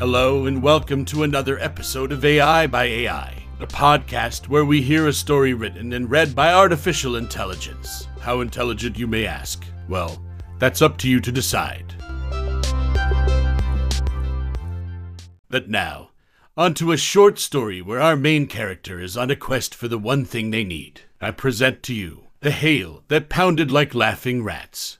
Hello, and welcome to another episode of AI by AI, a podcast where we hear a story written and read by artificial intelligence. How intelligent, you may ask? Well, that's up to you to decide. But now, onto a short story where our main character is on a quest for the one thing they need. I present to you the hail that pounded like laughing rats.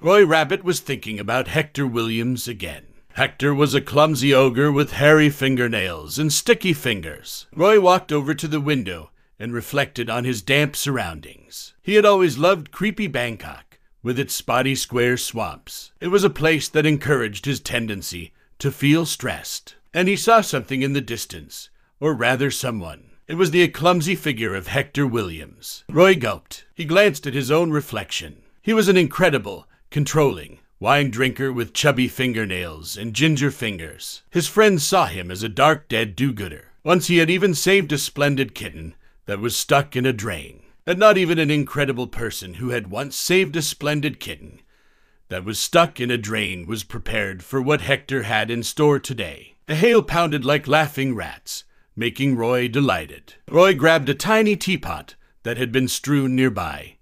Roy Rabbit was thinking about Hector Williams again. Hector was a clumsy ogre with hairy fingernails and sticky fingers. Roy walked over to the window and reflected on his damp surroundings. He had always loved creepy Bangkok, with its spotty square swamps. It was a place that encouraged his tendency to feel stressed. And he saw something in the distance, or rather someone. It was the clumsy figure of Hector Williams. Roy gulped. He glanced at his own reflection. He was an incredible, controlling, wine drinker with chubby fingernails and ginger fingers. His friends saw him as a dark, dead do gooder. Once he had even saved a splendid kitten that was stuck in a drain. And not even an incredible person who had once saved a splendid kitten that was stuck in a drain was prepared for what Hector had in store today. The hail pounded like laughing rats, making Roy delighted. Roy grabbed a tiny teapot that had been strewn nearby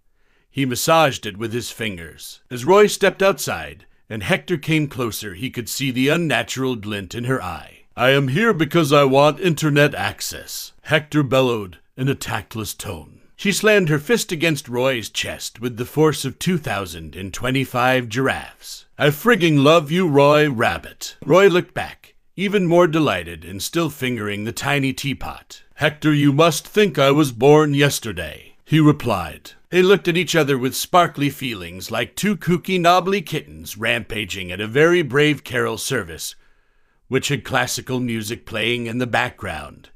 he massaged it with his fingers. As Roy stepped outside and Hector came closer, he could see the unnatural glint in her eye. I am here because I want internet access, Hector bellowed in a tactless tone. She slammed her fist against Roy's chest with the force of 2,025 giraffes. I frigging love you, Roy Rabbit. Roy looked back, even more delighted and still fingering the tiny teapot. Hector, you must think I was born yesterday, he replied. They looked at each other with sparkly feelings, like two kooky, knobbly kittens rampaging at a very brave carol service, which had classical music playing in the background,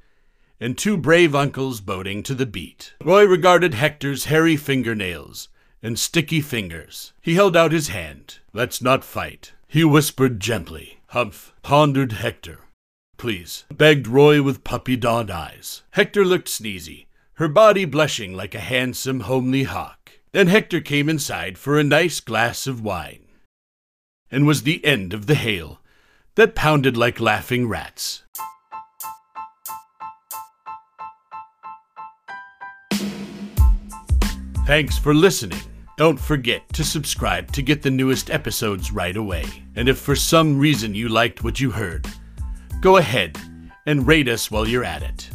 and two brave uncles boating to the beat. Roy regarded Hector's hairy fingernails and sticky fingers. He held out his hand. Let's not fight, he whispered gently. Humph, pondered Hector. Please, begged Roy with puppy dog eyes. Hector looked sneezy her body blushing like a handsome, homely hawk. Then Hector came inside for a nice glass of wine, and was the end of the hail that pounded like laughing rats. Thanks for listening. Don't forget to subscribe to get the newest episodes right away. And if for some reason you liked what you heard, go ahead and rate us while you're at it.